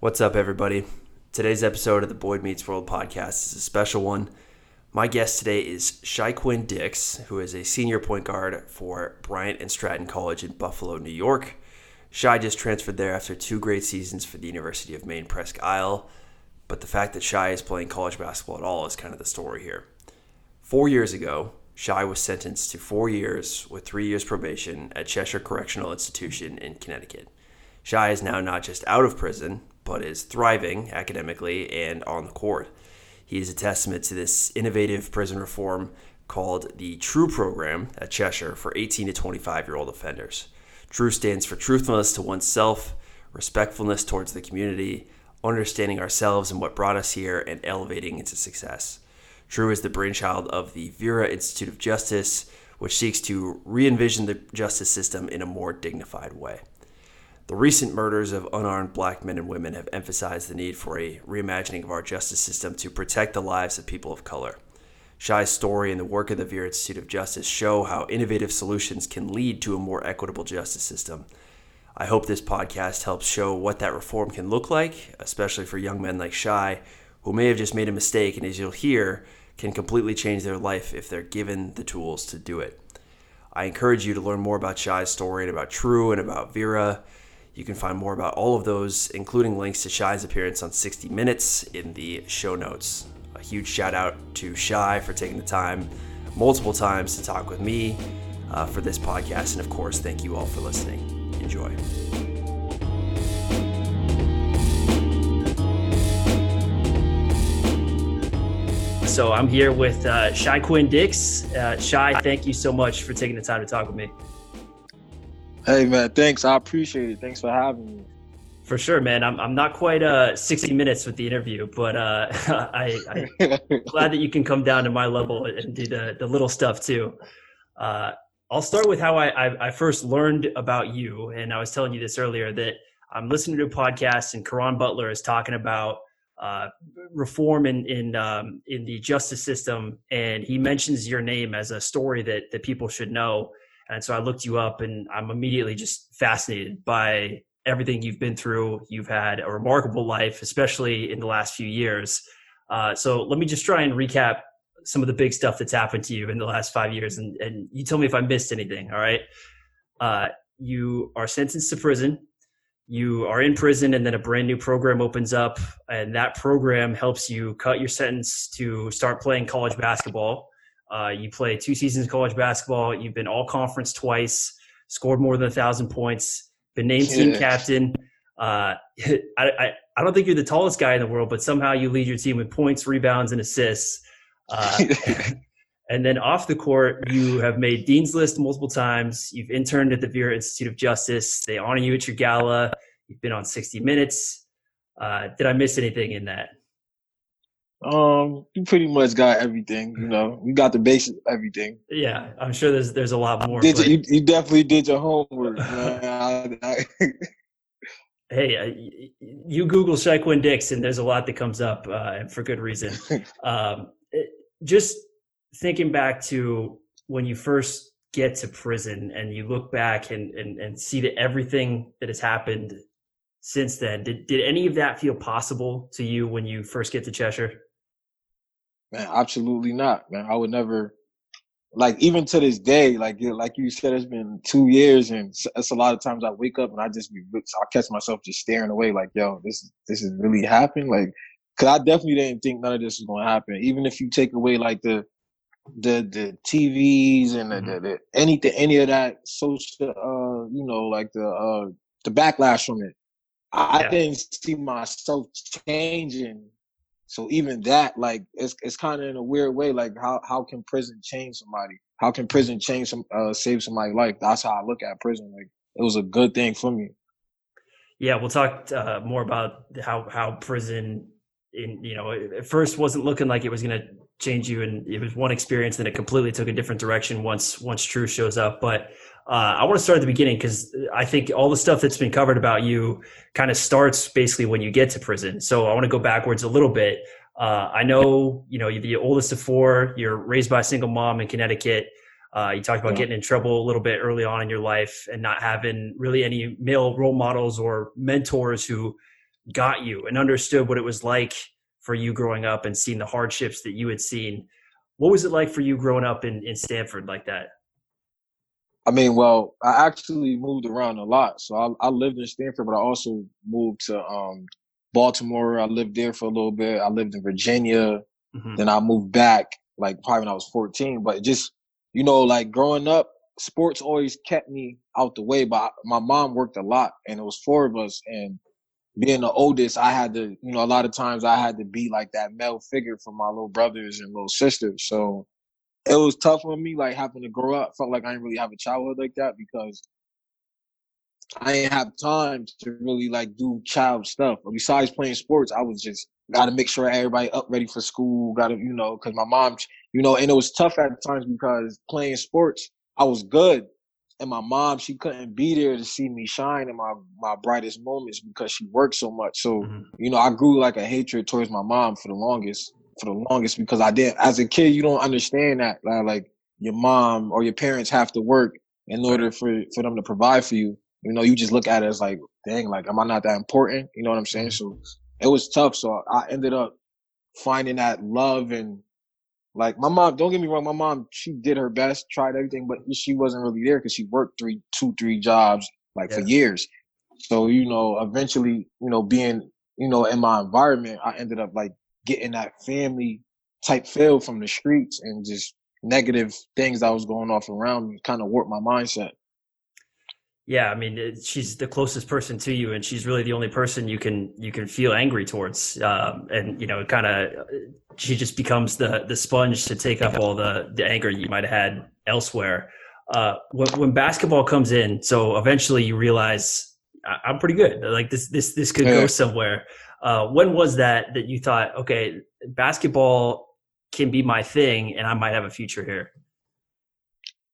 What's up, everybody? Today's episode of the Boyd Meets World podcast is a special one. My guest today is ShyQuinn Dix, who is a senior point guard for Bryant and Stratton College in Buffalo, New York. Shy just transferred there after two great seasons for the University of Maine Presque Isle, but the fact that Shy is playing college basketball at all is kind of the story here. Four years ago, Shy was sentenced to four years with three years probation at Cheshire Correctional Institution in Connecticut. Shy is now not just out of prison, but is thriving academically and on the court. He is a testament to this innovative prison reform called the TRUE program at Cheshire for 18 to 25 year old offenders. TRUE stands for truthfulness to oneself, respectfulness towards the community, understanding ourselves and what brought us here, and elevating into success. TRUE is the brainchild of the Vera Institute of Justice, which seeks to re envision the justice system in a more dignified way. The recent murders of unarmed black men and women have emphasized the need for a reimagining of our justice system to protect the lives of people of color. Shy's story and the work of the Vera Institute of Justice show how innovative solutions can lead to a more equitable justice system. I hope this podcast helps show what that reform can look like, especially for young men like Shy, who may have just made a mistake and, as you'll hear, can completely change their life if they're given the tools to do it. I encourage you to learn more about Shy's story and about True and about Vera. You can find more about all of those, including links to Shy's appearance on 60 Minutes, in the show notes. A huge shout out to Shy for taking the time multiple times to talk with me uh, for this podcast. And of course, thank you all for listening. Enjoy. So I'm here with uh, ShyQuinn Dix. Uh, Shy, thank you so much for taking the time to talk with me. Hey man, thanks. I appreciate it. Thanks for having me. For sure, man. I'm I'm not quite uh 60 minutes with the interview, but uh I, I'm glad that you can come down to my level and do the the little stuff too. Uh, I'll start with how I, I, I first learned about you, and I was telling you this earlier that I'm listening to a podcast and Caron Butler is talking about uh, reform in in um, in the justice system, and he mentions your name as a story that that people should know. And so I looked you up and I'm immediately just fascinated by everything you've been through. You've had a remarkable life, especially in the last few years. Uh, so let me just try and recap some of the big stuff that's happened to you in the last five years. And, and you tell me if I missed anything. All right. Uh, you are sentenced to prison. You are in prison, and then a brand new program opens up, and that program helps you cut your sentence to start playing college basketball uh, you play two seasons of college basketball. You've been all conference twice, scored more than a thousand points, been named yeah. team captain. Uh, I, I, I, don't think you're the tallest guy in the world, but somehow you lead your team with points, rebounds, and assists. Uh, and then off the court, you have made Dean's List multiple times. You've interned at the Vera Institute of Justice. They honor you at your gala. You've been on 60 Minutes. Uh, did I miss anything in that? Um, you pretty much got everything. You know, you got the basic everything. Yeah, I'm sure there's there's a lot more. Did you, you, definitely did your homework. I, I, hey, uh, you Google ShyQuinn Dix, there's a lot that comes up, uh, for good reason. Um, it, just thinking back to when you first get to prison, and you look back and and, and see that everything that has happened since then. Did did any of that feel possible to you when you first get to Cheshire? Man, absolutely not, man. I would never like even to this day, like like you said, it's been two years, and it's a lot of times I wake up and I just be I catch myself just staring away, like, yo, this this is really happening, like, cause I definitely didn't think none of this was gonna happen. Even if you take away like the the the TVs and the, mm-hmm. the, the anything any of that social, uh, you know, like the uh the backlash from it. I yeah. didn't see myself changing so even that, like, it's it's kind of in a weird way. Like, how how can prison change somebody? How can prison change some uh, save somebody's life? That's how I look at prison. Like, it was a good thing for me. Yeah, we'll talk uh, more about how how prison, in you know, at first wasn't looking like it was going to change you, and it was one experience, and it completely took a different direction once once True shows up. But uh, I want to start at the beginning because I think all the stuff that's been covered about you kind of starts basically when you get to prison. So I want to go backwards a little bit. Uh, I know, you know, you're the oldest of four. You're raised by a single mom in Connecticut. Uh, you talked about yeah. getting in trouble a little bit early on in your life and not having really any male role models or mentors who got you and understood what it was like for you growing up and seeing the hardships that you had seen. What was it like for you growing up in, in Stamford like that? I mean, well, I actually moved around a lot. So I, I lived in Stamford, but I also moved to um, Baltimore. I lived there for a little bit. I lived in Virginia. Mm-hmm. Then I moved back, like probably when I was 14. But just, you know, like growing up, sports always kept me out the way. But my mom worked a lot, and it was four of us. And being the oldest, I had to, you know, a lot of times I had to be like that male figure for my little brothers and little sisters. So it was tough on me, like having to grow up. Felt like I didn't really have a childhood like that because I didn't have time to really like do child stuff. But besides playing sports, I was just got to make sure everybody up ready for school. Got to, you know, because my mom, you know, and it was tough at times because playing sports, I was good, and my mom, she couldn't be there to see me shine in my my brightest moments because she worked so much. So, mm-hmm. you know, I grew like a hatred towards my mom for the longest for the longest because I didn't. As a kid, you don't understand that like your mom or your parents have to work in order for for them to provide for you. You know, you just look at it as like, dang, like, am I not that important? You know what I'm saying? Mm-hmm. So it was tough. So I ended up finding that love and like my mom. Don't get me wrong, my mom she did her best, tried everything, but she wasn't really there because she worked three, two, three jobs like yeah. for years. So you know, eventually, you know, being you know in my environment, I ended up like getting that family type feel from the streets and just negative things that was going off around me kind of warped my mindset. Yeah, I mean, it, she's the closest person to you, and she's really the only person you can you can feel angry towards. Um, and you know, kind of, she just becomes the the sponge to take up all the the anger you might have had elsewhere. Uh, when, when basketball comes in, so eventually you realize I'm pretty good. Like this this this could go somewhere. Uh, when was that that you thought, okay, basketball can be my thing, and I might have a future here?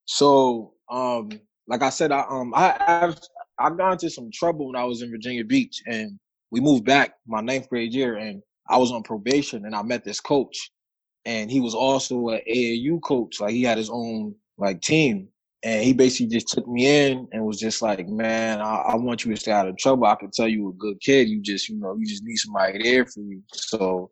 So, um, like I said, I um, I I've I got into some trouble when I was in Virginia Beach, and we moved back my ninth grade year, and I was on probation, and I met this coach, and he was also an AAU coach. Like he had his own like team, and he basically just took me in and was just like, "Man, I, I, want you to stay out of trouble. I can tell you a good kid. You just, you know, you just need somebody there for you." So,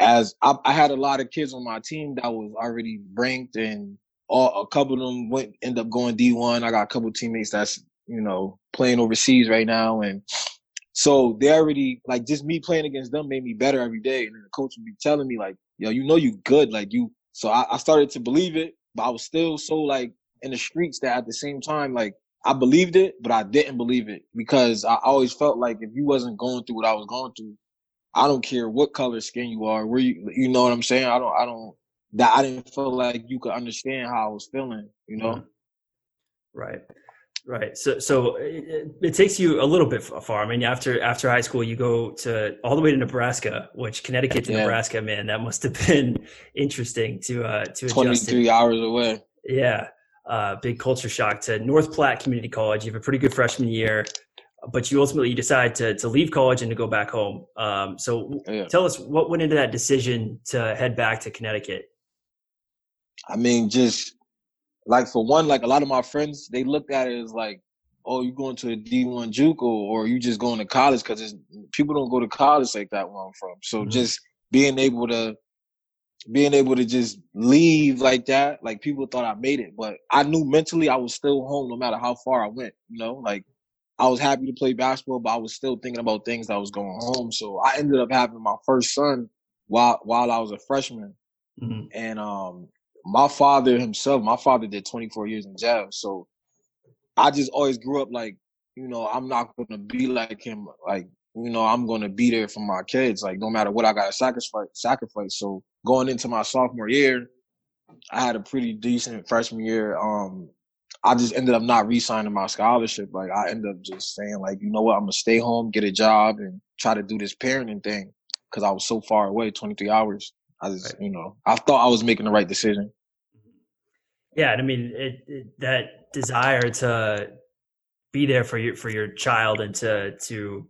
as I, I had a lot of kids on my team that was already ranked, and all, a couple of them went end up going D one. I got a couple teammates that's you know playing overseas right now, and so they already like just me playing against them made me better every day. And the coach would be telling me like, "Yo, you know you good, like you." So I, I started to believe it, but I was still so like in the streets that at the same time, like I believed it, but I didn't believe it because I always felt like if you wasn't going through what I was going through, I don't care what color skin you are, where you, you know what I'm saying? I don't, I don't, that I didn't feel like you could understand how I was feeling, you know? Mm-hmm. Right. Right. So, so it, it, takes you a little bit far. I mean, after after high school, you go to all the way to Nebraska, which Connecticut to yeah. Nebraska, man, that must have been interesting to uh to twenty three hours away. Yeah uh, big culture shock to North Platte Community College. You have a pretty good freshman year, but you ultimately decide to to leave college and to go back home. Um, so yeah. tell us what went into that decision to head back to Connecticut. I mean, just like for one, like a lot of my friends, they looked at it as like, oh, you're going to a D one JUCO or you just going to college because people don't go to college like that where I'm from. So mm-hmm. just being able to being able to just leave like that, like people thought I made it, but I knew mentally I was still home no matter how far I went. You know, like I was happy to play basketball, but I was still thinking about things that was going home. So I ended up having my first son while while I was a freshman, mm-hmm. and um, my father himself, my father did 24 years in jail. So I just always grew up like, you know, I'm not gonna be like him. Like, you know, I'm gonna be there for my kids. Like, no matter what I gotta sacrifice, sacrifice. So going into my sophomore year, I had a pretty decent freshman year. Um, I just ended up not re-signing my scholarship. Like I ended up just saying, like, you know what, I'm gonna stay home, get a job, and try to do this parenting thing because I was so far away, 23 hours. I just, you know, I thought I was making the right decision. Yeah, and I mean, it, it, that desire to be there for your for your child and to to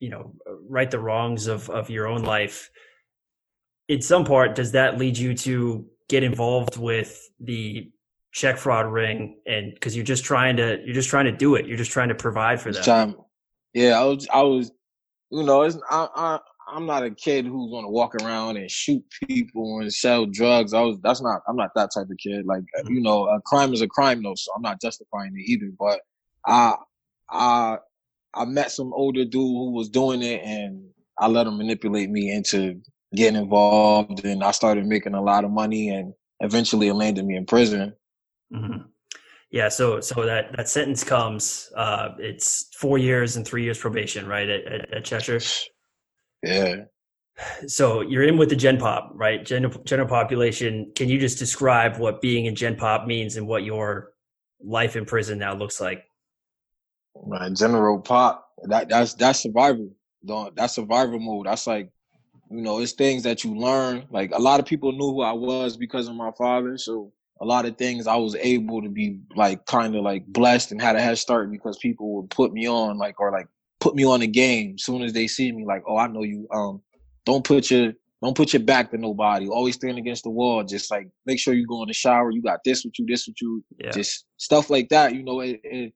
you know right the wrongs of of your own life in some part, does that lead you to get involved with the check fraud ring? And because you're just trying to, you're just trying to do it. You're just trying to provide for them. yeah, I was, I was, you know, it's I, I I'm not a kid who's gonna walk around and shoot people and sell drugs. I was that's not I'm not that type of kid. Like mm-hmm. you know, a crime is a crime though, so I'm not justifying it either. But I I I met some older dude who was doing it and I let him manipulate me into getting involved and I started making a lot of money and eventually it landed me in prison. Mm-hmm. Yeah, so so that that sentence comes. Uh, it's four years and three years probation, right? At, at, at Cheshire. Yeah. So you're in with the Gen Pop, right? General, general population. Can you just describe what being in Gen Pop means and what your life in prison now looks like? My general pop. That that's that's survival. That's survival mode. That's like, you know, it's things that you learn. Like a lot of people knew who I was because of my father. So a lot of things I was able to be like kind of like blessed and had a head start because people would put me on like or like put me on the game as soon as they see me like oh I know you um don't put your don't put your back to nobody always stand against the wall just like make sure you go in the shower you got this with you this with you yeah. just stuff like that you know it, it,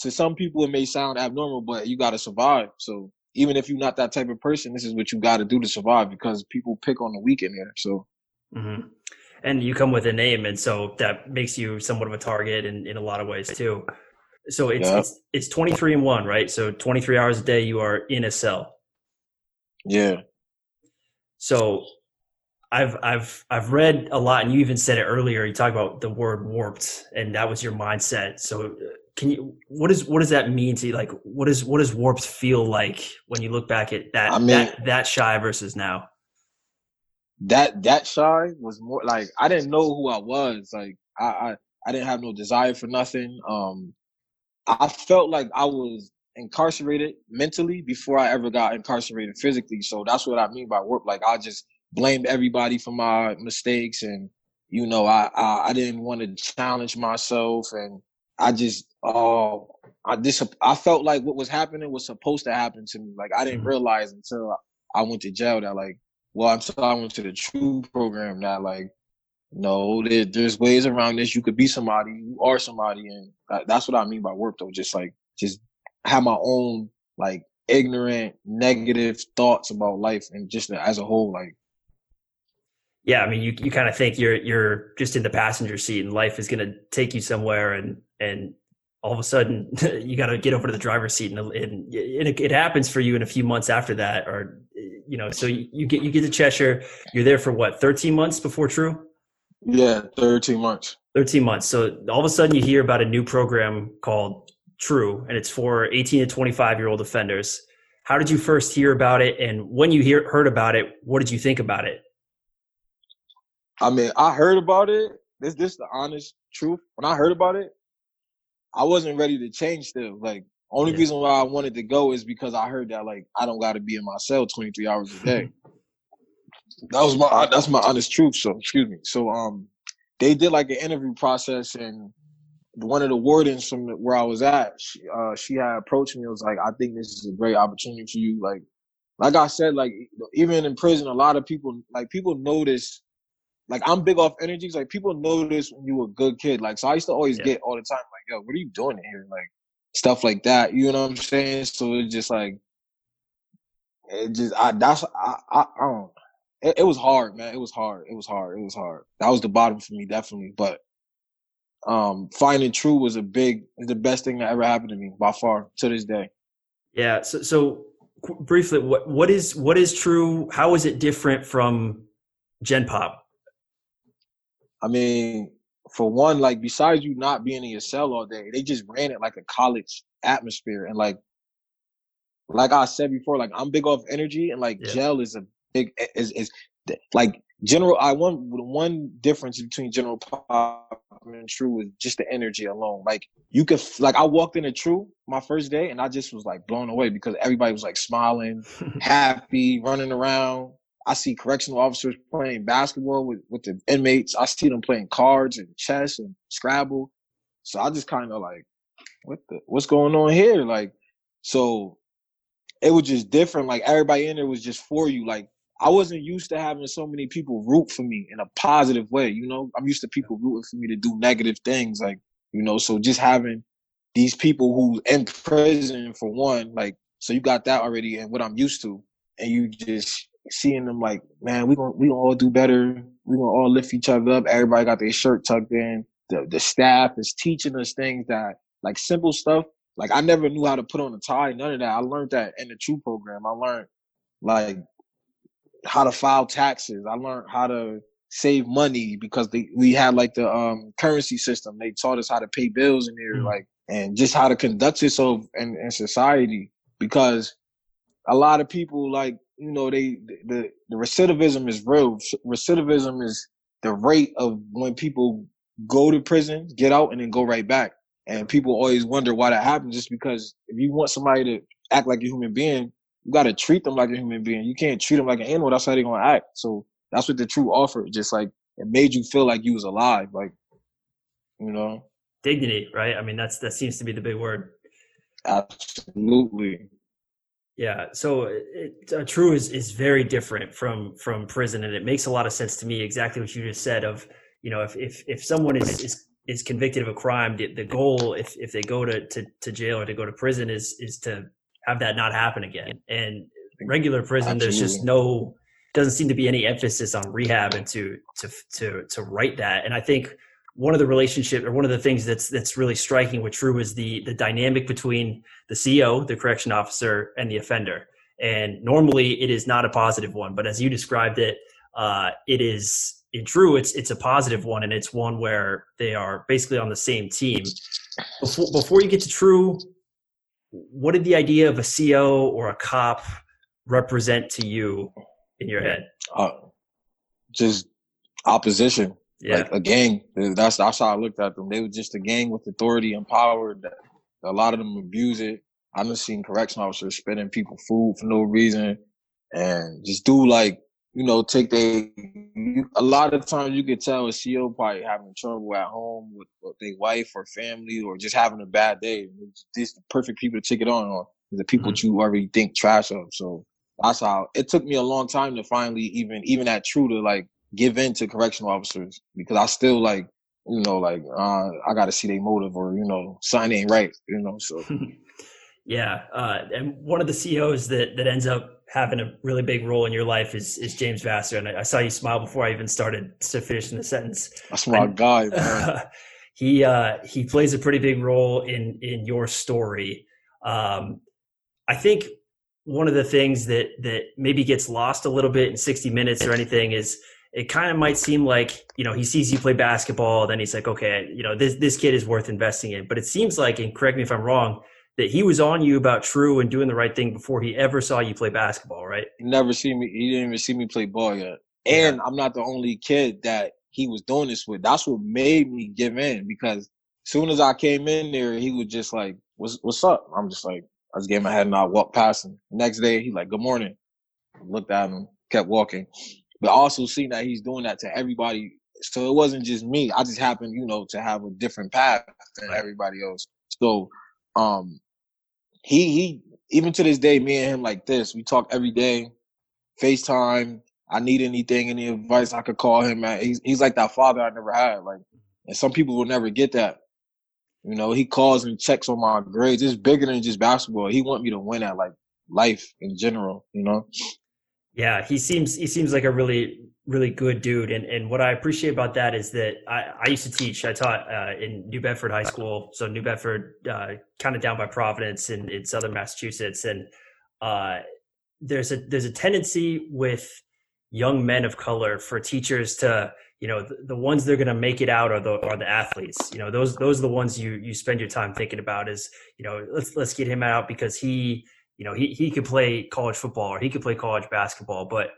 to some people it may sound abnormal but you got to survive so even if you're not that type of person this is what you got to do to survive because people pick on the weak in there so mm-hmm and you come with a name, and so that makes you somewhat of a target in, in a lot of ways too. So it's, yeah. it's it's 23 and one, right? So 23 hours a day you are in a cell. Yeah. So I've I've I've read a lot, and you even said it earlier. You talk about the word warped, and that was your mindset. So, can you what is what does that mean to you? Like, what is what does warped feel like when you look back at that I mean, that that shy versus now? that that shy was more like I didn't know who I was. Like I, I I didn't have no desire for nothing. Um I felt like I was incarcerated mentally before I ever got incarcerated physically. So that's what I mean by work. Like I just blamed everybody for my mistakes and you know, I I, I didn't want to challenge myself and I just uh I dis I felt like what was happening was supposed to happen to me. Like I didn't mm-hmm. realize until I went to jail that like well, I'm so I went to the true program that like, no, there, there's ways around this. You could be somebody, you are somebody, and that's what I mean by work though. Just like, just have my own like ignorant, negative thoughts about life and just as a whole, like. Yeah, I mean, you you kind of think you're you're just in the passenger seat, and life is going to take you somewhere, and and all of a sudden you got to get over to the driver's seat and, and it, it, happens for you in a few months after that or you know so you, you, get you get to cheshire you're there for what 13 months before true? Yeah 13 months. 13 months. So all of a sudden you hear about a new program called true and it's for 18 to 25 year old offenders. How did you first hear about it? And when you hear, heard about it what did you think about it? I mean i heard about it. This this the honest truth. When i heard about it I wasn't ready to change still. Like only yeah. reason why I wanted to go is because I heard that like I don't got to be in my cell 23 hours a day. that was my that's my honest truth. So excuse me. So um, they did like an interview process, and one of the wardens from where I was at, she, uh, she had approached me. and was like, I think this is a great opportunity for you. Like, like I said, like even in prison, a lot of people like people notice like I'm big off energies. Like people notice when you were a good kid. Like so, I used to always yeah. get all the time like, "Yo, what are you doing here?" Like stuff like that. You know what I'm saying? So it's just like it just I that's I I, I don't. It, it was hard, man. It was hard. It was hard. It was hard. That was the bottom for me, definitely. But um finding true was a big the best thing that ever happened to me by far to this day. Yeah. So so briefly, what what is what is true? How is it different from Gen Pop? I mean, for one, like besides you not being in your cell all day, they just ran it like a college atmosphere. And like like I said before, like I'm big off energy and like yeah. gel is a big is is like general I one one difference between general pop and true is just the energy alone. Like you could like I walked into true my first day and I just was like blown away because everybody was like smiling, happy, running around. I see correctional officers playing basketball with, with the inmates. I see them playing cards and chess and Scrabble. So I just kind of like, what the, what's going on here? Like, so it was just different. Like everybody in there was just for you. Like I wasn't used to having so many people root for me in a positive way. You know, I'm used to people rooting for me to do negative things. Like, you know, so just having these people who in prison for one, like So you got that already and what I'm used to. And you just seeing them like, man, we gonna we gonna all do better. We gonna all lift each other up. Everybody got their shirt tucked in. The the staff is teaching us things that like simple stuff. Like I never knew how to put on a tie, none of that. I learned that in the true program. I learned like how to file taxes. I learned how to save money because they, we had like the um, currency system. They taught us how to pay bills in there, mm like and just how to conduct yourself in, in society. Because a lot of people like you know they the the recidivism is real. Recidivism is the rate of when people go to prison, get out, and then go right back. And people always wonder why that happens. Just because if you want somebody to act like a human being, you got to treat them like a human being. You can't treat them like an animal. That's how they're gonna act. So that's what the true offer. Just like it made you feel like you was alive. Like you know, dignity, right? I mean, that's that seems to be the big word. Absolutely. Yeah. So it, uh, true is is very different from from prison, and it makes a lot of sense to me. Exactly what you just said. Of you know, if if if someone is is is convicted of a crime, the, the goal, if if they go to, to to jail or to go to prison, is is to have that not happen again. And regular prison, Absolutely. there's just no doesn't seem to be any emphasis on rehab and to to to to write that. And I think one of the relationship or one of the things that's that's really striking with True is the the dynamic between the CO, the correction officer, and the offender. And normally it is not a positive one, but as you described it, uh, it is in True. It's it's a positive one, and it's one where they are basically on the same team. Before before you get to True, what did the idea of a CO or a cop represent to you in your head? Uh, just opposition. Yeah. Like a gang. That's that's how I looked at them. They were just a gang with authority and power that a lot of them abuse it. I've seen correction officers spending people food for no reason and just do like, you know, take they a lot of times you could tell a CO probably having trouble at home with, with their wife or family or just having a bad day. These the perfect people to take it on on the people mm-hmm. you already think trash of. So that's how it took me a long time to finally even even at true to like give in to correctional officers because I still like you know like uh, I got to see their motive or you know sign ain't right you know so. Yeah uh, and one of the COs that that ends up having a really big role in your life is is James Vassar and I, I saw you smile before I even started to finish the sentence. That's my and, guy man. he uh, he plays a pretty big role in in your story. Um, I think one of the things that that maybe gets lost a little bit in 60 minutes or anything is it kind of might seem like you know he sees you play basketball then he's like okay you know this this kid is worth investing in but it seems like and correct me if i'm wrong that he was on you about true and doing the right thing before he ever saw you play basketball right he never see me he didn't even see me play ball yet and i'm not the only kid that he was doing this with that's what made me give in because as soon as i came in there he was just like what's what's up i'm just like I just gave him a head i walked past him. Next day, he like, good morning. Looked at him, kept walking. But also seeing that he's doing that to everybody. So it wasn't just me. I just happened, you know, to have a different path than everybody else. So um he he even to this day, me and him like this, we talk every day, FaceTime. I need anything, any advice I could call him at. He's he's like that father I never had. Like and some people will never get that. You know, he calls and checks on my grades. It's bigger than just basketball. He want me to win at like life in general, you know? Yeah, he seems he seems like a really really good dude. And and what I appreciate about that is that I, I used to teach. I taught uh, in New Bedford High School, so New Bedford, uh, kind of down by Providence in, in southern Massachusetts. And uh, there's a there's a tendency with young men of color for teachers to you know the, the ones they're going to make it out are the are the athletes you know those those are the ones you you spend your time thinking about is you know let's let's get him out because he you know he he could play college football or he could play college basketball but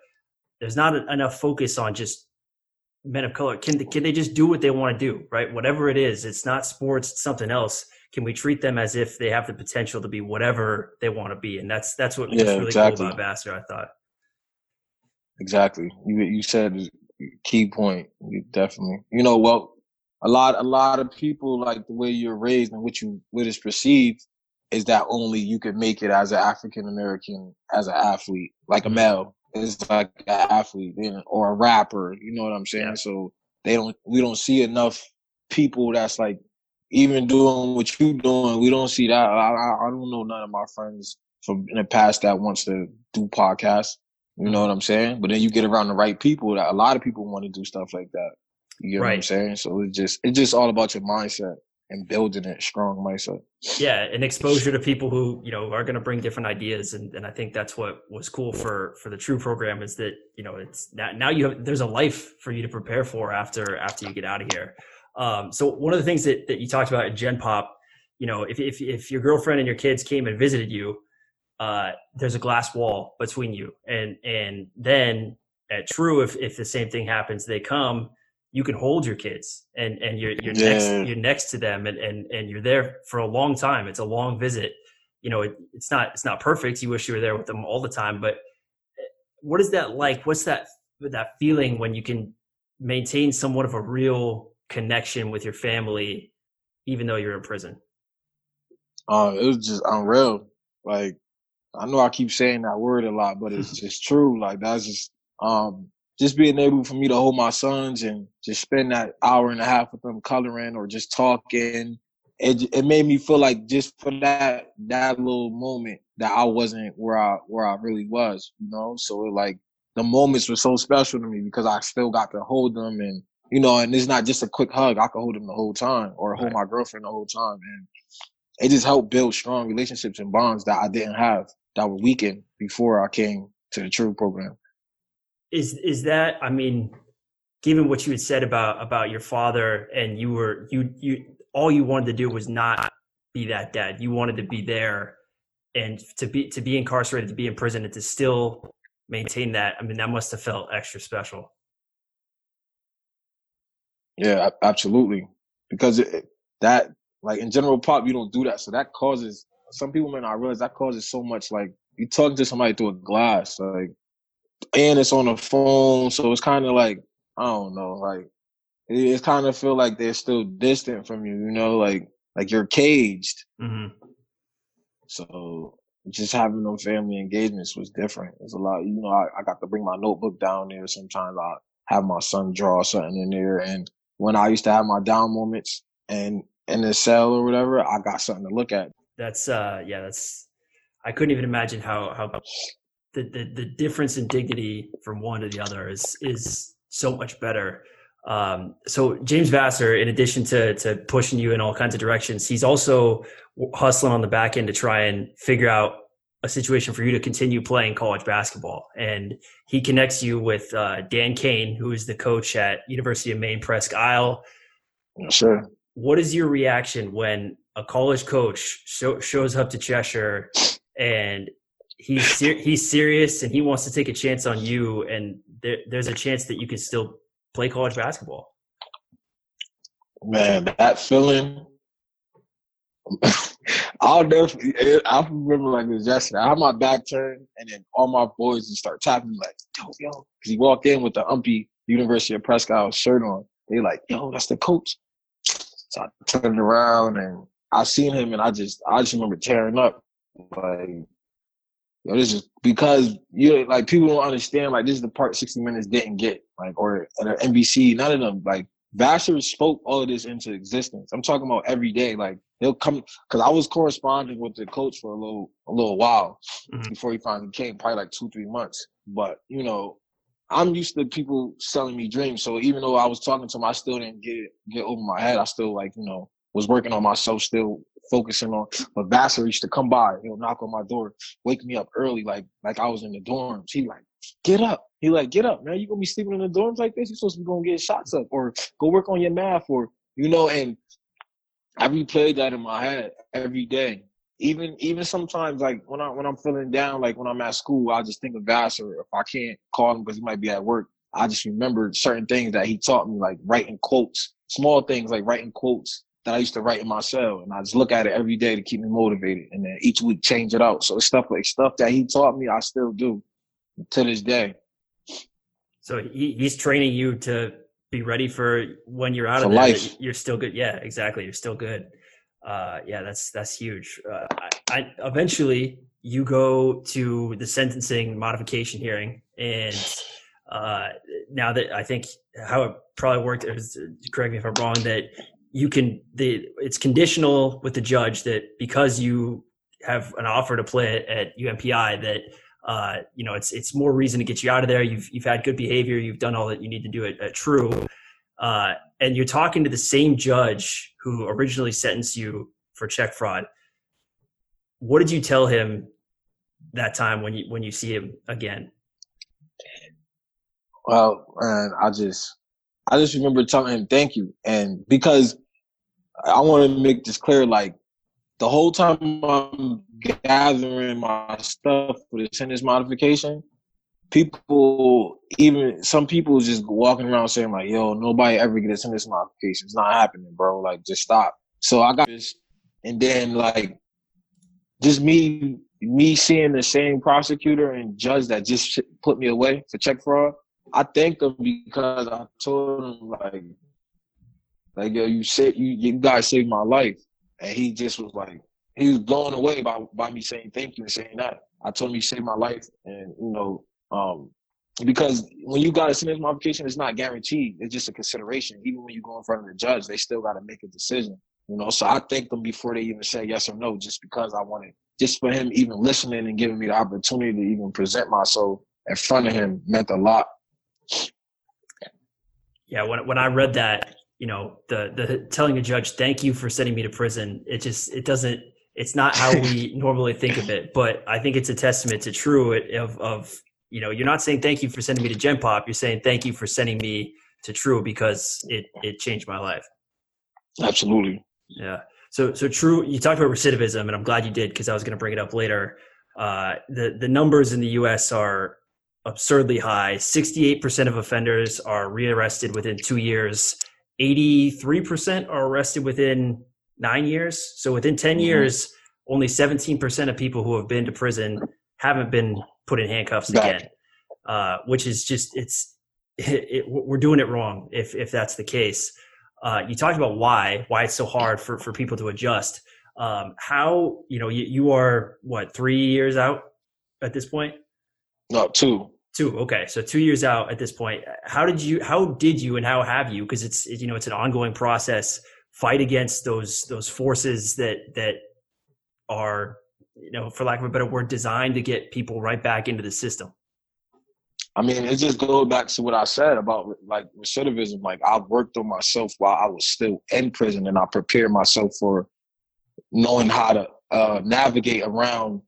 there's not enough focus on just men of color can can they just do what they want to do right whatever it is it's not sports it's something else can we treat them as if they have the potential to be whatever they want to be and that's that's what yeah, really exactly. cool about Vassar I thought exactly you you said key point. You Definitely. You know, well, a lot, a lot of people like the way you're raised and what you, what is perceived is that only you can make it as an African American, as an athlete, like a mm-hmm. male is like an athlete or a rapper. You know what I'm saying? Yeah. So they don't, we don't see enough people that's like even doing what you doing. We don't see that. I, I, I don't know none of my friends from in the past that wants to do podcasts. You know what I'm saying? But then you get around the right people that a lot of people want to do stuff like that. You know right. what I'm saying? So it's just it's just all about your mindset and building it strong mindset. Yeah, and exposure to people who you know are going to bring different ideas, and, and I think that's what was cool for for the True program is that you know it's now, now you have there's a life for you to prepare for after after you get out of here. Um, so one of the things that that you talked about at Gen Pop, you know, if if if your girlfriend and your kids came and visited you, uh, there's a glass wall between you, and and then at True, if if the same thing happens, they come you can hold your kids and and you're you're yeah. next you're next to them and and and you're there for a long time. It's a long visit. You know, it, it's not it's not perfect. You wish you were there with them all the time, but eh, what is that like? What's that that feeling when you can maintain somewhat of a real connection with your family, even though you're in prison? Uh, it was just unreal. Like I know I keep saying that word a lot, but it's just true. Like that's just um just being able for me to hold my sons and just spend that hour and a half with them coloring or just talking, it it made me feel like just for that that little moment that I wasn't where I where I really was, you know. So it, like the moments were so special to me because I still got to hold them and you know, and it's not just a quick hug. I could hold them the whole time or hold right. my girlfriend the whole time, and it just helped build strong relationships and bonds that I didn't have that were weakened before I came to the True program is is that i mean given what you had said about about your father and you were you you all you wanted to do was not be that dad. You wanted to be there and to be to be incarcerated to be in prison and to still maintain that. I mean that must have felt extra special. Yeah absolutely. Because it, that like in general pop you don't do that. So that causes some people may not realize that causes so much like you talk to somebody through a glass like and it's on the phone, so it's kind of like I don't know, like it, it kind of feel like they're still distant from you, you know, like like you're caged. Mm-hmm. So just having those family engagements was different. It's a lot, you know. I, I got to bring my notebook down there. Sometimes I have my son draw something in there, and when I used to have my down moments and in the cell or whatever, I got something to look at. That's uh, yeah, that's. I couldn't even imagine how how the, the, the difference in dignity from one to the other is is so much better. Um, so James Vassar, in addition to to pushing you in all kinds of directions, he's also hustling on the back end to try and figure out a situation for you to continue playing college basketball. And he connects you with uh, Dan Kane, who is the coach at University of Maine Presque Isle. Sure. What is your reaction when a college coach show, shows up to Cheshire and he's ser- he's serious and he wants to take a chance on you, and there, there's a chance that you can still play college basketball. Man, that feeling. I'll definitely. I remember like it was yesterday. I had my back turned, and then all my boys just start tapping like, "Yo, yo!" Because he walked in with the UMPI University of Presque Isle shirt on. They like, "Yo, that's the coach." So I turned around and I seen him, and I just, I just remember tearing up. Like know, this is because you like people don't understand like this is the part 60 minutes didn't get like or, or NBC none of them like Vassar spoke all of this into existence. I'm talking about every day. Like he'll come because I was corresponding with the coach for a little a little while mm-hmm. before he finally came, probably like two three months. But you know, I'm used to people selling me dreams. So even though I was talking to him, I still didn't get get over my head. I still like you know was working on myself, still focusing on. But Vassar used to come by, he'll knock on my door, wake me up early, like like I was in the dorms. He like, get up. He like, get up, man. You gonna be sleeping in the dorms like this? You supposed to be to get shots up, or go work on your math, or you know. And I replayed that in my head every day. Even even sometimes like when I when I'm feeling down, like when I'm at school, I just think of Vassar. If I can't call him because he might be at work, I just remember certain things that he taught me, like writing quotes, small things like writing quotes that I used to write in my cell, and I just look at it every day to keep me motivated, and then each week change it out. So stuff like stuff that he taught me, I still do to this day. So he, he's training you to be ready for when you're out for of there. Life. You're still good. Yeah, exactly. You're still good. Uh, yeah, that's that's huge. Uh, I, I, eventually you go to the sentencing modification hearing, and uh, now that I think how it probably worked, is, correct me if I'm wrong, that you can the it's conditional with the judge that because you have an offer to play at, UMPI that uh, you know it's it's more reason to get you out of there. You've you've had good behavior. You've done all that you need to do at, at True, uh, and you're talking to the same judge who originally sentenced you for check fraud. What did you tell him that time when you when you see him again? Well, and I just I just remember telling him thank you, and because I want to make this clear, like the whole time I'm gathering my stuff for the sentence modification, people, even some people, just walking around saying like, "Yo, nobody ever get a sentence modification. It's not happening, bro. Like, just stop." So I got this, and then like, just me, me seeing the same prosecutor and judge that just put me away for check fraud. I thank them because I told him like, like yo, you said you you guys saved my life, and he just was like, he was blown away by by me saying thank you and saying that. I told him you saved my life, and you know, um, because when you got a sentence modification, it's not guaranteed. It's just a consideration. Even when you go in front of the judge, they still got to make a decision. You know, so I thank them before they even say yes or no, just because I wanted, just for him even listening and giving me the opportunity to even present myself in front of him meant a lot. Yeah, when when I read that, you know, the the telling a judge thank you for sending me to prison, it just it doesn't it's not how we normally think of it, but I think it's a testament to true of of you know, you're not saying thank you for sending me to Gen Pop, you're saying thank you for sending me to True because it it changed my life. Absolutely. Yeah. So so True, you talked about recidivism, and I'm glad you did because I was going to bring it up later. Uh, the the numbers in the U.S. are absurdly high. 68% of offenders are rearrested within two years. 83% are arrested within nine years. So within 10 mm-hmm. years, only 17% of people who have been to prison haven't been put in handcuffs Back. again, uh, which is just, it's, it, it, we're doing it wrong if, if that's the case. Uh, you talked about why, why it's so hard for, for people to adjust. Um, how, you know, you, you are what, three years out at this point? No, two. Two. Okay, so two years out at this point. How did you? How did you? And how have you? Because it's you know it's an ongoing process. Fight against those those forces that that are you know for lack of a better word designed to get people right back into the system. I mean, it just goes back to what I said about like recidivism. Like I worked on myself while I was still in prison, and I prepared myself for knowing how to uh, navigate around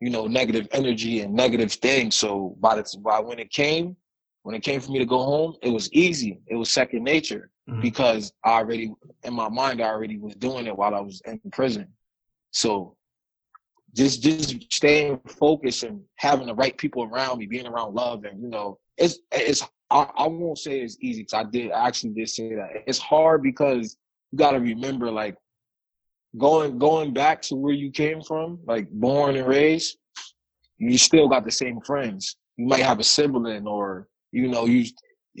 you know, negative energy and negative things. So by the by when it came, when it came for me to go home, it was easy. It was second nature mm-hmm. because I already in my mind I already was doing it while I was in prison. So just just staying focused and having the right people around me, being around love, and you know, it's it's I, I won't say it's easy because I did I actually did say that it's hard because you got to remember like going going back to where you came from, like born and raised, you still got the same friends. You might have a sibling, or you know, you.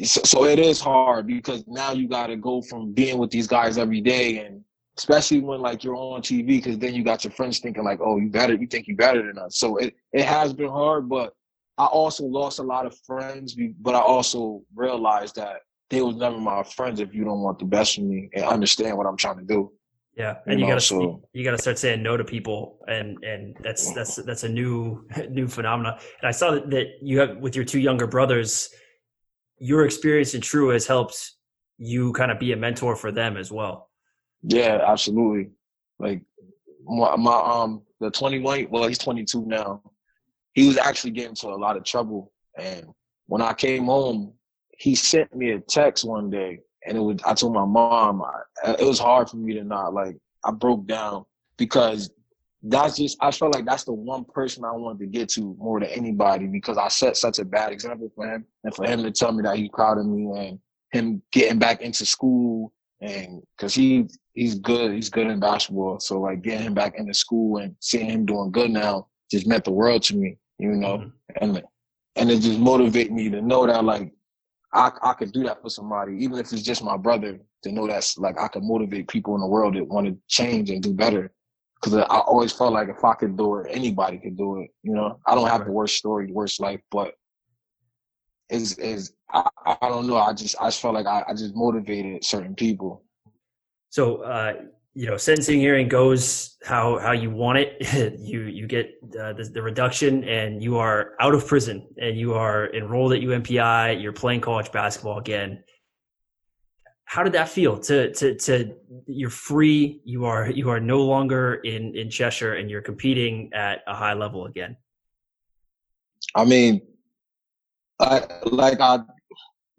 So it is hard because now you got to go from being with these guys every day, and especially when like you're on TV, because then you got your friends thinking like, "Oh, you better, you think you better than us." So it it has been hard, but I also lost a lot of friends, but I also realized that they was never my friends if you don't want the best for me and understand what I'm trying to do. Yeah, and you, you gotta you gotta start saying no to people, and and that's that's that's a new new phenomenon. And I saw that, that you have with your two younger brothers, your experience in True has helped you kind of be a mentor for them as well. Yeah, absolutely. Like my, my um the 21, well he's 22 now. He was actually getting into a lot of trouble, and when I came home, he sent me a text one day and it was I told my mom I, it was hard for me to not like I broke down because that's just I felt like that's the one person I wanted to get to more than anybody because I set such a bad example for him and for him to tell me that he's proud of me and him getting back into school and because he he's good he's good in basketball so like getting him back into school and seeing him doing good now just meant the world to me you know mm-hmm. and and it just motivated me to know that like I, I could do that for somebody, even if it's just my brother, to know that's like I could motivate people in the world that want to change and do better. Because I always felt like if I could do it, anybody could do it. You know, I don't have the worst story, the worst life, but is is I, I don't know. I just I just felt like I, I just motivated certain people. So uh, you know sentencing hearing goes how how you want it. You you get uh, the, the, reduction and you are out of prison and you are enrolled at UMPI you're playing college basketball again. How did that feel to to to you're free you are you are no longer in in cheshire and you're competing at a high level again? I mean I, like i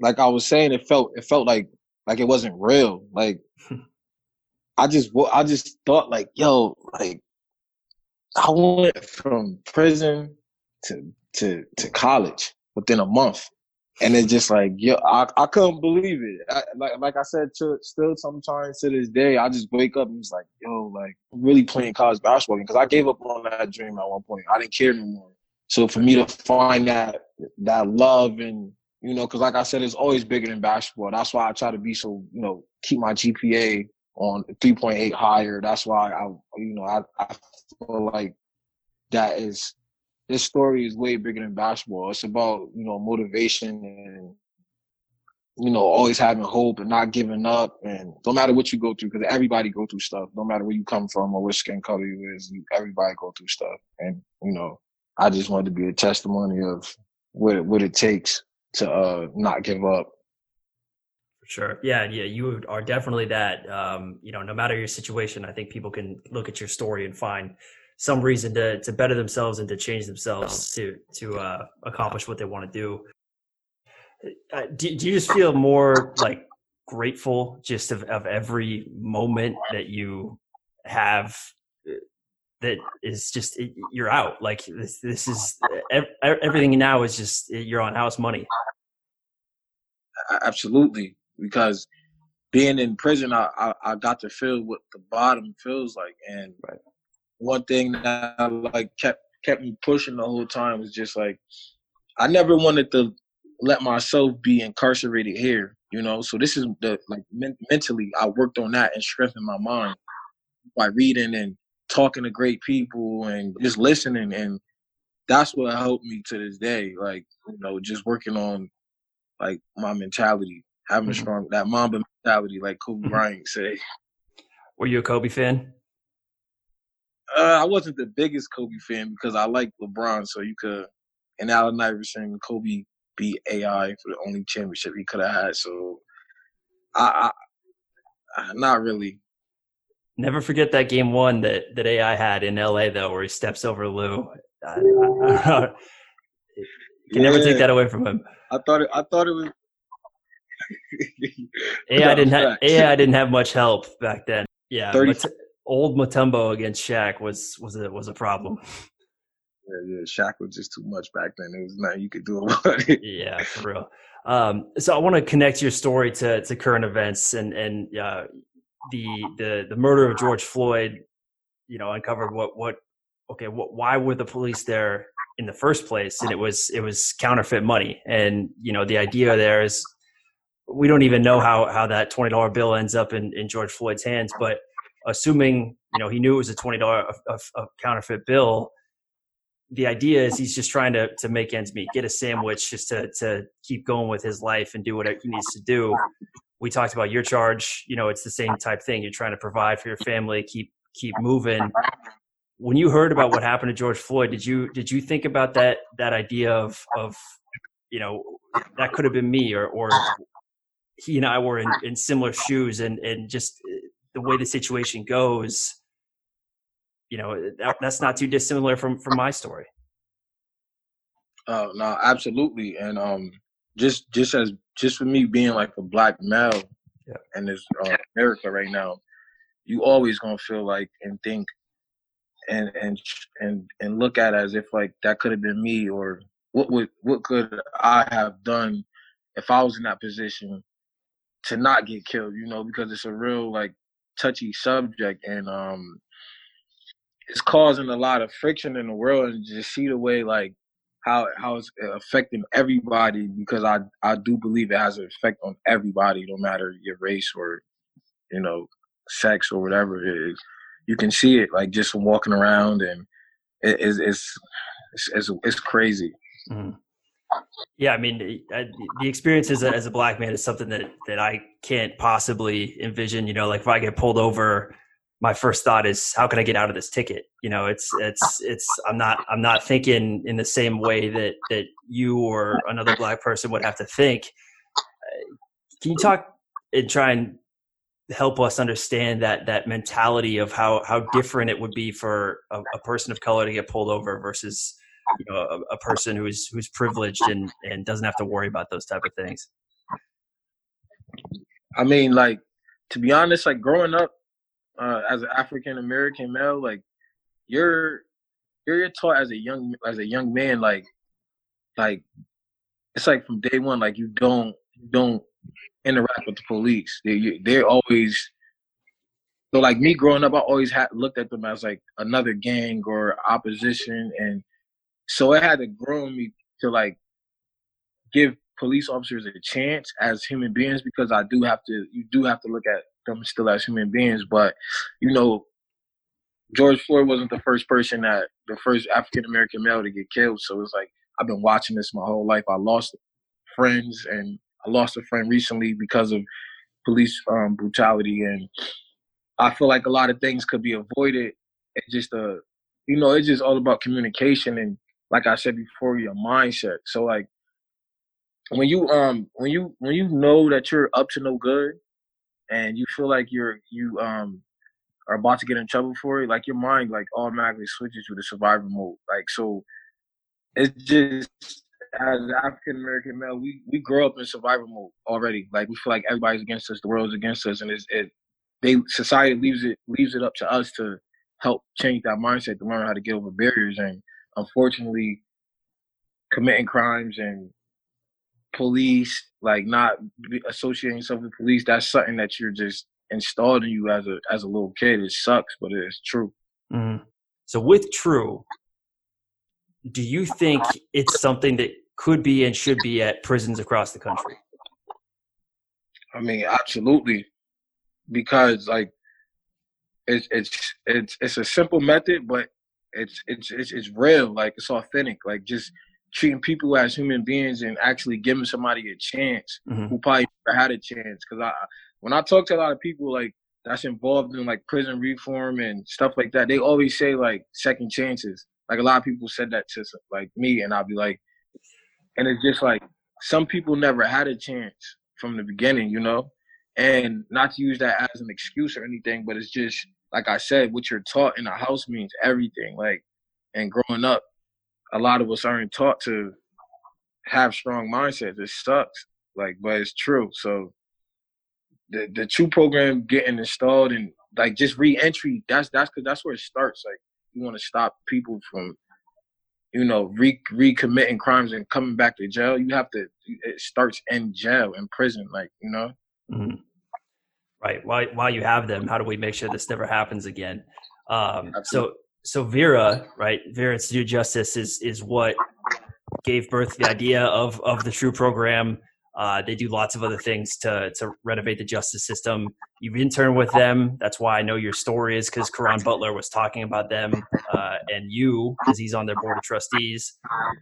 like i was saying it felt it felt like like it wasn't real. Like I just I just thought like, yo, like I went from prison to to to college within a month, and it's just like, yo, I, I couldn't believe it. I, like like I said, to, still sometimes to this day, I just wake up and it's like, yo, like I'm really playing college basketball because I gave up on that dream at one point. I didn't care anymore. So for me to find that that love and you know, because like I said, it's always bigger than basketball. That's why I try to be so you know keep my GPA on 3.8 higher. That's why I, you know, I, I feel like that is this story is way bigger than basketball. It's about you know motivation and you know always having hope and not giving up. And no matter what you go through, because everybody go through stuff. No matter where you come from or what skin color you is, everybody go through stuff. And you know, I just wanted to be a testimony of what what it takes to uh, not give up Sure. Yeah. Yeah. You are definitely that. Um, you know, no matter your situation, I think people can look at your story and find some reason to to better themselves and to change themselves to to uh, accomplish what they want to do. Uh, do. Do you just feel more like grateful just of, of every moment that you have uh, that is just you're out like this this is everything now is just you're on house money absolutely because being in prison, I, I, I got to feel what the bottom feels like. And right. one thing that I, like kept kept me pushing the whole time was just like I never wanted to let myself be incarcerated here. You know, so this is the like men- mentally I worked on that and strengthened my mind by reading and talking to great people and just listening and that's what helped me to this day like you know just working on like my mentality having mm-hmm. a strong that Mamba mentality, like Kobe mm-hmm. Bryant say. Were you a Kobe fan? Uh, I wasn't the biggest Kobe fan because I like LeBron, so you could. And Allen Iverson, Kobe beat AI for the only championship he could have had. So, I, I, not really. Never forget that game one that that AI had in LA though, where he steps over Lue. I, I, I, you can yeah. never take that away from him. I thought it, I thought it was AI didn't have AI didn't have much help back then. Yeah, 30, Mat- old Mutombo against Shaq was was a was a problem. Yeah, yeah, Shaq was just too much back then. It was nothing you could do about it. Yeah, for real. Um, so I want to connect your story to to current events and and uh, the the the murder of George Floyd. You know, uncovered what what okay, what why were the police there in the first place? And it was it was counterfeit money. And you know, the idea there is we don't even know how how that twenty dollar bill ends up in, in George Floyd's hands. But assuming you know he knew it was a twenty dollar counterfeit bill, the idea is he's just trying to to make ends meet, get a sandwich, just to to keep going with his life and do what he needs to do. We talked about your charge. You know, it's the same type thing. You're trying to provide for your family, keep keep moving. When you heard about what happened to George Floyd, did you did you think about that that idea of of you know that could have been me or or he and I were in, in similar shoes and, and just uh, the way the situation goes, you know, that, that's not too dissimilar from, from my story. Uh, no, absolutely. And, um, just, just as, just for me being like a black male yeah. in this uh, America right now, you always gonna feel like and think and and and and look at it as if like that could have been me or what would what could I have done if I was in that position to not get killed, you know, because it's a real like touchy subject and um it's causing a lot of friction in the world and just see the way like how how it's affecting everybody because I I do believe it has an effect on everybody, no matter your race or you know sex or whatever it is. You can see it like just walking around and it, it's, it's it's it's crazy. Mm-hmm. Yeah, I mean, uh, the experience as a, as a black man is something that that I can't possibly envision. You know, like if I get pulled over, my first thought is how can I get out of this ticket? You know, it's it's it's I'm not I'm not thinking in the same way that that you or another black person would have to think. Uh, can you talk and try and help us understand that that mentality of how how different it would be for a, a person of color to get pulled over versus you know a, a, person who's who's privileged and and doesn't have to worry about those type of things. I mean like to be honest like growing up uh, as an african american male like you're you're taught as a young as a young man like like it's like from day one like you don't you don't interact with the police. They they're always so like me growing up i always had looked at them as like another gang or opposition and so it had to grow me to like give police officers a chance as human beings because I do have to you do have to look at them still as human beings. But you know, George Floyd wasn't the first person that the first African American male to get killed. So it's like I've been watching this my whole life. I lost friends and I lost a friend recently because of police um, brutality and I feel like a lot of things could be avoided. It's just a you know, it's just all about communication and like I said before, your mindset. So like when you um when you when you know that you're up to no good and you feel like you're you um are about to get in trouble for it, like your mind like automatically switches to the survivor mode. Like so it's just as African American male, we, we grow up in survival mode already. Like we feel like everybody's against us, the world's against us, and it's it they society leaves it leaves it up to us to help change that mindset to learn how to get over barriers and unfortunately committing crimes and police like not associating yourself with police that's something that you're just installed in you as a as a little kid. It sucks but it's true. Mm-hmm. so with true do you think it's something that could be and should be at prisons across the country? I mean absolutely. Because like it's it's it's it's a simple method but it's it's it's it's real, like it's authentic, like just treating people as human beings and actually giving somebody a chance mm-hmm. who probably never had a chance. Because I, when I talk to a lot of people like that's involved in like prison reform and stuff like that, they always say like second chances. Like a lot of people said that to like me, and I'll be like, and it's just like some people never had a chance from the beginning, you know. And not to use that as an excuse or anything, but it's just like I said, what you're taught in the house means everything. Like, and growing up, a lot of us aren't taught to have strong mindsets. It sucks, like, but it's true. So, the the true program getting installed and like just re-entry. That's that's cause that's where it starts. Like, you want to stop people from, you know, re recommitting crimes and coming back to jail. You have to. It starts in jail, in prison. Like, you know. Mm-hmm right? While, while you have them how do we make sure this never happens again? Um, so so vera right vera to do justice is is what gave birth to the idea of of the true program. Uh, they do lots of other things to to renovate the justice system. You've interned with them. That's why i know your story is because Caron butler was talking about them uh, and you because he's on their board of trustees.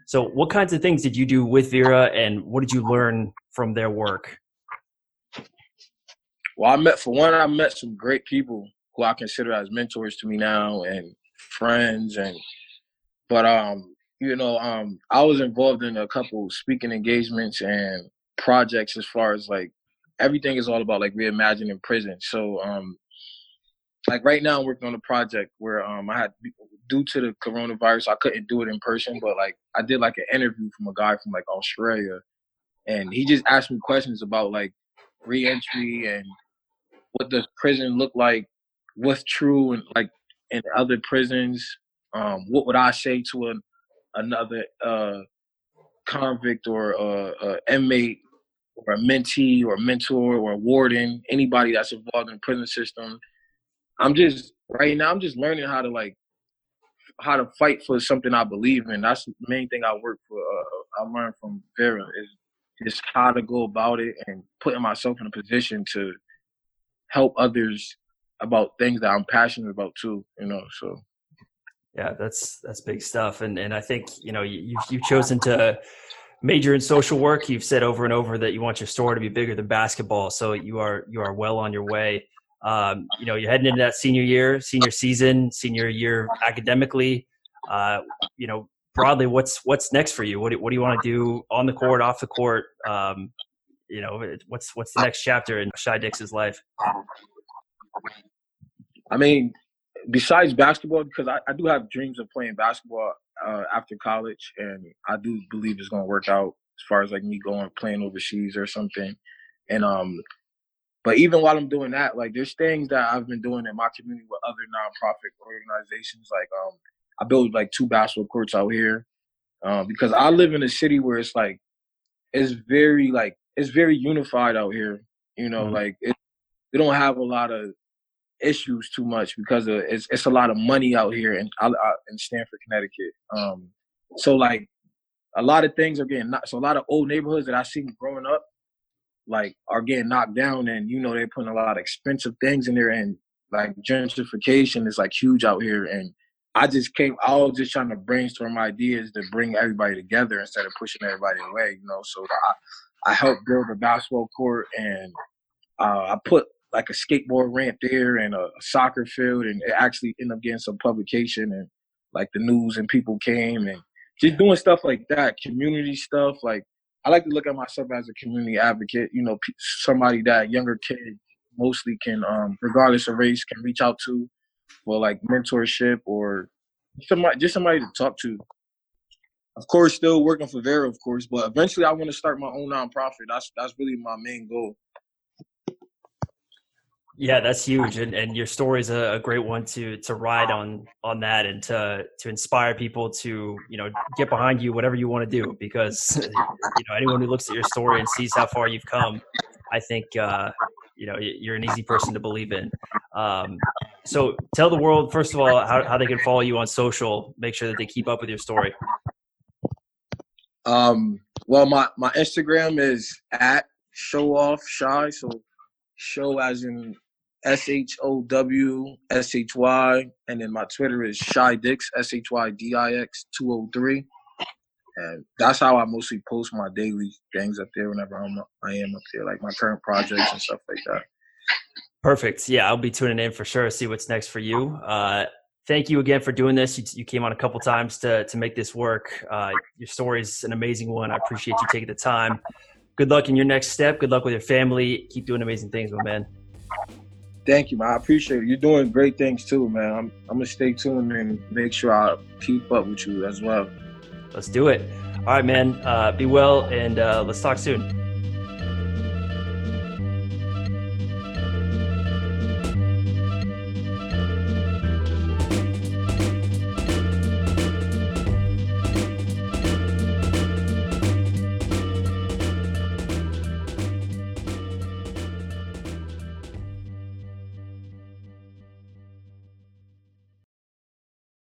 So what kinds of things did you do with vera and what did you learn from their work well, I met for one, I met some great people who I consider as mentors to me now and friends and but um you know um I was involved in a couple speaking engagements and projects as far as like everything is all about like reimagining prison. So um like right now I'm working on a project where um I had due to the coronavirus I couldn't do it in person, but like I did like an interview from a guy from like Australia and he just asked me questions about like reentry and what does prison look like? What's true and like in other prisons? Um, what would i say to an, another uh, convict or a, a inmate or a mentee or a mentor or a warden anybody that's involved in the prison system? I'm just right now i'm just learning how to like how to fight for something i believe in. That's the main thing i work for uh, i learned from vera is just how to go about it and putting myself in a position to help others about things that I'm passionate about too. You know, so yeah, that's that's big stuff. And and I think you know you you've chosen to major in social work. You've said over and over that you want your store to be bigger than basketball. So you are you are well on your way. Um, you know, you're heading into that senior year, senior season, senior year academically. Uh, you know, broadly, what's what's next for you? What do, what do you want to do on the court, off the court? Um, you know, what's what's the next chapter in Shy Dix's life? I mean, besides basketball, because I, I do have dreams of playing basketball uh, after college, and I do believe it's going to work out as far as like me going playing overseas or something. And um, but even while I'm doing that, like there's things that I've been doing in my community with other nonprofit organizations. Like um, I built like two basketball courts out here um, because I live in a city where it's like it's very like it's very unified out here. You know, mm-hmm. like it, we don't have a lot of issues too much because of, it's it's a lot of money out here in in Stamford, Connecticut. Um, so like a lot of things are getting not, so a lot of old neighborhoods that I seen growing up, like are getting knocked down, and you know they're putting a lot of expensive things in there, and like gentrification is like huge out here, and I just came. I was just trying to brainstorm ideas to bring everybody together instead of pushing everybody away, you know. So I I helped build a basketball court, and uh, I put like a skateboard ramp there and a, a soccer field, and it actually ended up getting some publication and like the news, and people came and just doing stuff like that, community stuff. Like I like to look at myself as a community advocate. You know, somebody that younger kid mostly can, um, regardless of race, can reach out to for like mentorship or somebody, just somebody to talk to. Of course, still working for Vera, of course, but eventually I want to start my own nonprofit. That's that's really my main goal. Yeah, that's huge, and, and your story is a, a, great one to to ride on on that, and to to inspire people to you know get behind you, whatever you want to do. Because you know anyone who looks at your story and sees how far you've come, I think uh, you know you're an easy person to believe in. Um, so tell the world first of all how how they can follow you on social. Make sure that they keep up with your story. Um, well, my my Instagram is at show off shy. So show as in S H O W S H Y, and then my Twitter is Shy Dix S H Y D I X two oh three, and that's how I mostly post my daily things up there whenever I'm I am up there, like my current projects and stuff like that. Perfect. Yeah, I'll be tuning in for sure. To see what's next for you. Uh, thank you again for doing this. You, you, came on a couple times to to make this work. Uh, your story is an amazing one. I appreciate you taking the time. Good luck in your next step. Good luck with your family. Keep doing amazing things, my man. Thank you, man. I appreciate it. You're doing great things too, man. I'm, I'm gonna stay tuned and make sure I keep up with you as well. Let's do it. All right, man. Uh, be well, and uh, let's talk soon.